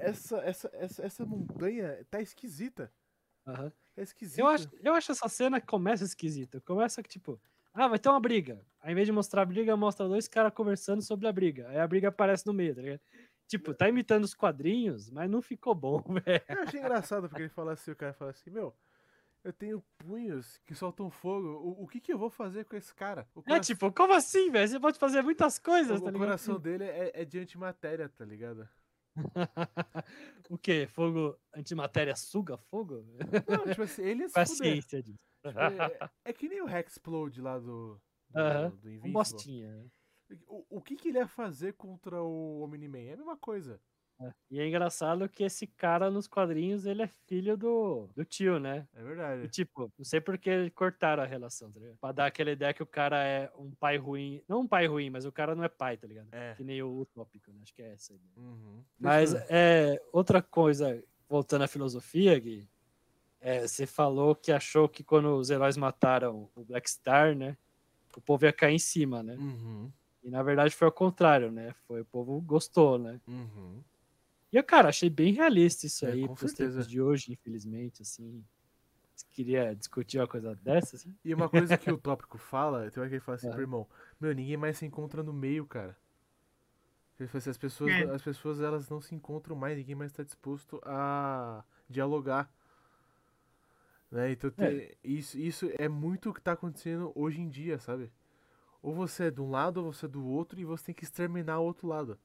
essa, essa, essa, essa montanha tá esquisita.
Aham.
Tá esquisita.
Eu, acho, eu acho essa cena que começa esquisita. Começa que, tipo, ah, vai ter uma briga. Aí, em vez de mostrar a briga, mostra dois caras conversando sobre a briga. Aí a briga aparece no meio, tá ligado? Tipo, tá imitando os quadrinhos, mas não ficou bom, [laughs] velho.
Eu achei engraçado porque ele fala assim, o cara fala assim, meu, eu tenho punhos que soltam fogo, o, o que que eu vou fazer com esse cara? O
É tipo, como assim, velho? Você pode fazer muitas coisas,
o,
tá
o
ligado?
coração dele é, é de antimatéria, tá ligado? [laughs]
o quê? Fogo, antimatéria suga fogo?
Não, tipo assim, ele fuder.
ciência disso.
Tipo, é, é que nem o Hexplode lá do, do,
Aham,
do
Um bostinha. né?
O, o que que ele ia fazer contra o Omni-Man? É a mesma coisa.
É. E é engraçado que esse cara nos quadrinhos, ele é filho do, do tio, né?
É
E,
verdade.
tipo, não sei por que cortaram a relação, tá ligado? Pra dar aquela ideia que o cara é um pai ruim. Não um pai ruim, mas o cara não é pai, tá ligado?
É.
Que nem o utópico, né? Acho que é essa a ideia.
Uhum.
Mas é, outra coisa, voltando à filosofia, Gui, é, você falou que achou que quando os heróis mataram o Black Star, né? O povo ia cair em cima, né?
Uhum.
E na verdade foi ao contrário, né? Foi o povo gostou, né?
Uhum.
E eu, cara, achei bem realista isso
É,
aí
com
pros
certeza.
tempos de hoje, infelizmente, assim. Queria discutir uma coisa dessa, assim?
E uma coisa que o tópico fala, tem uma que ele fala assim
Ah. [laughs]
pro irmão, meu, ninguém mais se encontra no meio, cara. Ele fala assim, as pessoas,
É.
as pessoas elas não se encontram mais, ninguém mais tá disposto a dialogar. Né? Então tem- isso, isso é muito o que tá acontecendo hoje em dia, sabe? Ou você é de um lado ou você é do outro e você tem que exterminar o outro lado.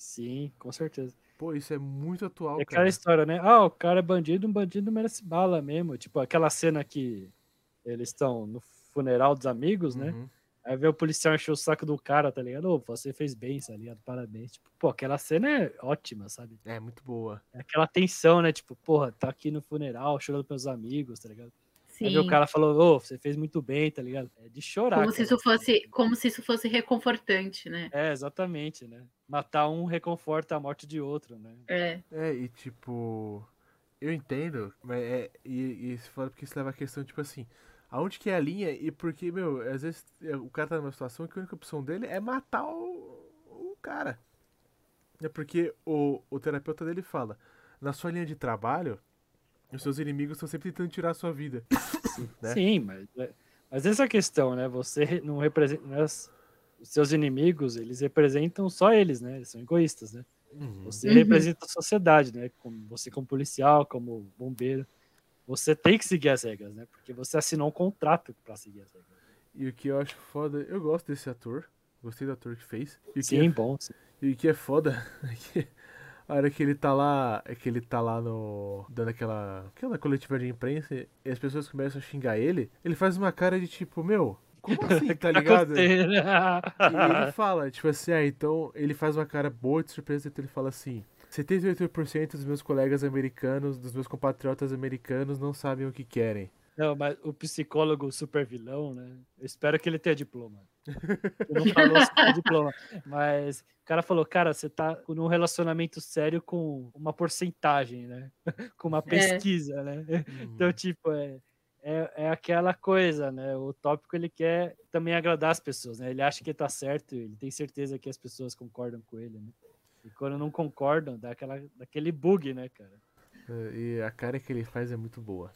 Sim, com certeza.
Pô, isso é muito atual,
É
cara.
aquela história, né? Ah, o cara é bandido, um bandido merece bala mesmo. Tipo, aquela cena que eles estão no funeral dos amigos, né?
Uhum.
Aí vê o policial encher o saco do cara, tá ligado? Ô, você fez bem, tá ligado? Parabéns. Tipo, pô, aquela cena é ótima, sabe?
É muito boa.
É aquela tensão, né? Tipo, porra, tá aqui no funeral, chorando pelos amigos, tá ligado? Aí vê o
Sim.
cara falou, ô, você fez muito bem, tá ligado? É de chorar.
Como se isso fosse, como se isso fosse reconfortante, né?
É, exatamente, né? Matar um reconforta a morte de outro, né?
É.
É, e tipo. Eu entendo, mas é. E, e se fala porque isso leva a questão, tipo assim. Aonde que é a linha? E porque, meu, às vezes é, o cara tá numa situação que a única opção dele é matar o, o cara. É porque o, o terapeuta dele fala: na sua linha de trabalho, os seus inimigos estão sempre tentando tirar a sua vida. né?
Sim, mas, é- mas essa é a questão, né? Você não representa. né, Os seus inimigos, eles representam só eles, né? Eles são egoístas, né?
Uhum.
Você
Uhum.
representa a sociedade, né? Como você como policial, como bombeiro. Você tem que seguir as regras, né? Porque você assinou um contrato pra seguir as regras.
E o que eu acho foda, eu gosto desse ator. Gostei do ator que fez. E o que
Sim,
é
bom. sim.
E o que é foda [laughs] é que a hora que ele tá lá, é que ele tá lá no. dando aquela. aquela coletiva de imprensa e as pessoas começam a xingar ele, ele faz uma cara de tipo, meu, como assim, [laughs] tá ligado? E ele fala, tipo assim, ah, então ele faz uma cara boa de surpresa, então ele fala assim. 78% dos meus colegas americanos, dos meus compatriotas americanos, não sabem o que querem.
Não, mas o psicólogo super vilão, né? Eu espero que ele tenha diploma. Não falou [laughs] diploma, mas o cara falou, cara, você tá num relacionamento sério com uma porcentagem, né? [laughs] Com uma pesquisa, né? Então, tipo, é, é, é aquela coisa, né? O tópico ele quer também agradar as pessoas, né? Ele acha que tá certo, ele tem certeza que as pessoas concordam com ele, né? E quando não concordam, dá aquela, daquele bug, né, cara?
É, E a cara que ele faz é muito boa.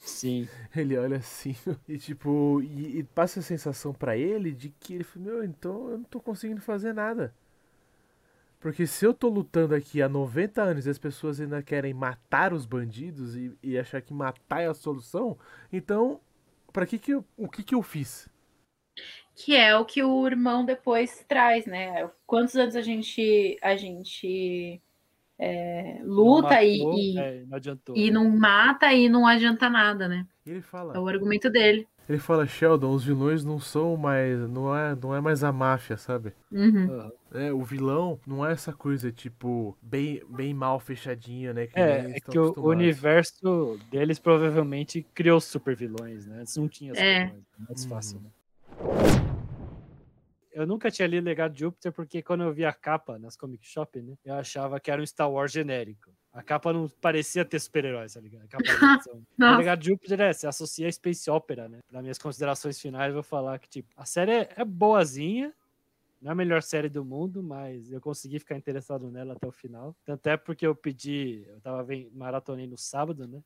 Sim. [laughs]
Ele olha assim [laughs] e tipo, e, e passa a sensação pra ele de que ele falou, meu, então eu não tô conseguindo fazer nada. Porque se eu tô lutando aqui há 90 anos e as pessoas ainda querem matar os bandidos e, e achar que matar é a solução, então, pra que que eu, o que que eu fiz?
Que é o que o irmão depois traz, né? Quantos anos a gente a gente é, luta
Não
e,
matou,
e,
é, não adiantou.
e não mata e não adianta nada, né?
Ele
É
fala,
o argumento dele.
ele fala, Sheldon, os vilões não são mais, não é, não é mais a máfia, sabe?
Uhum.
É, o vilão não é essa coisa, tipo, bem, bem mal fechadinha, né? que
É,
eles
é que o universo deles provavelmente criou super vilões, né? Antes não tinha super
É.
vilões, é mais
Uhum.
fácil, né? Eu nunca tinha lido Legado de Júpiter porque quando eu vi a capa nas comic shop, né? Eu achava que era um Star Wars genérico. A capa não parecia ter super-heróis, tá ligado? A capa. [laughs] O. Legado de Júpiter é, se associa a Space Opera, né? Para minhas considerações finais, eu vou falar que, tipo, a série é, é boazinha, não é a melhor série do mundo, mas eu consegui ficar interessado nela até o final. Tanto é porque eu pedi, eu tava maratonei no sábado, né?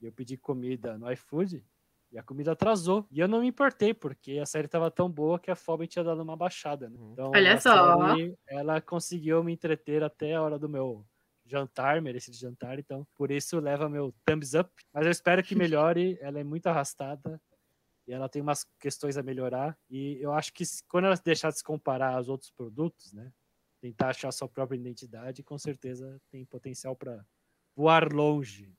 E eu pedi comida no iFood e a comida atrasou. E eu não me importei, porque a série tava tão boa que a fome tinha dado uma baixada, né?
Uhum.
Então,
Olha só.
série, ela conseguiu me entreter até a hora do meu jantar, merecido jantar, então por isso leva meu thumbs up. Mas eu espero que [laughs] melhore, ela é muito arrastada e ela tem umas questões a melhorar. E eu acho que quando ela deixar de se comparar aos outros produtos, né? Tentar achar sua própria identidade, com certeza tem potencial para voar longe.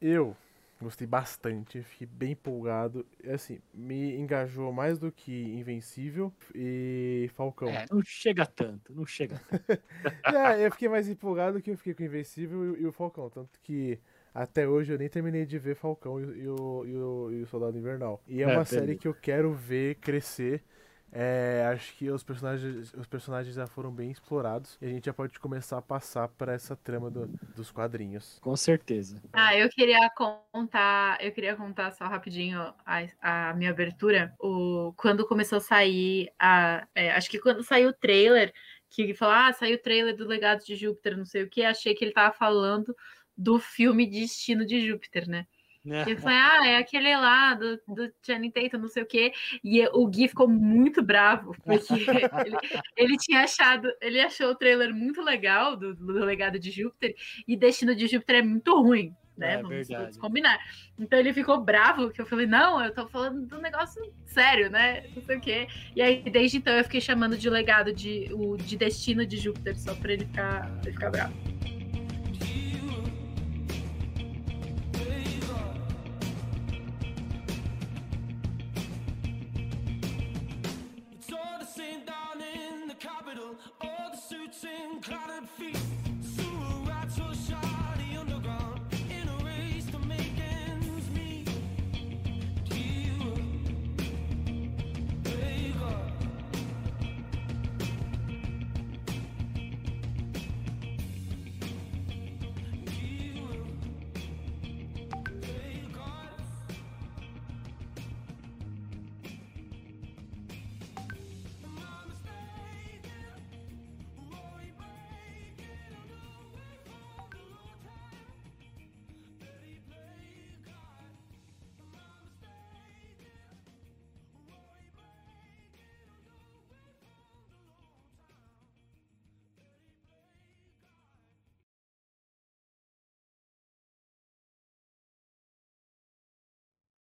Eu gostei bastante, fiquei bem empolgado. E, Assim, me engajou mais do que Invencível e Falcão.
É, não chega tanto, não chega tanto. [laughs]
É, eu fiquei mais empolgado que eu fiquei com Invencível e, e o Falcão. Tanto que até hoje eu nem terminei de ver Falcão e, e o, e, o, o Soldado Invernal. E é,
É,
uma série que eu quero ver crescer. É, acho que os personagens, os personagens já foram bem explorados e a gente já pode começar a passar para essa trama do- dos quadrinhos.
Com certeza.
Ah, eu queria contar, eu queria contar só rapidinho a, a minha abertura. O, quando começou a sair a. é, acho que quando saiu o trailer, que falou, ah, saiu o trailer do Legado de Júpiter, não sei o que, achei que ele tava falando do filme Destino de Júpiter, né? E eu falei, ah, é aquele lá do, do Channing Tatum, não sei o quê. E o Gui ficou muito bravo, porque [laughs] ele, ele tinha achado, ele achou o trailer muito legal do, do Legado de Júpiter, e Destino de Júpiter é muito ruim. né?
É
Vamos
verdade.
combinar. Então ele ficou bravo, que eu falei, não, eu tô falando do negócio sério, né? Não sei o quê. E aí, desde então, eu fiquei chamando de legado de, o, de destino de Júpiter, só pra ele ficar, pra ele ficar bravo. dancing, clouded feet.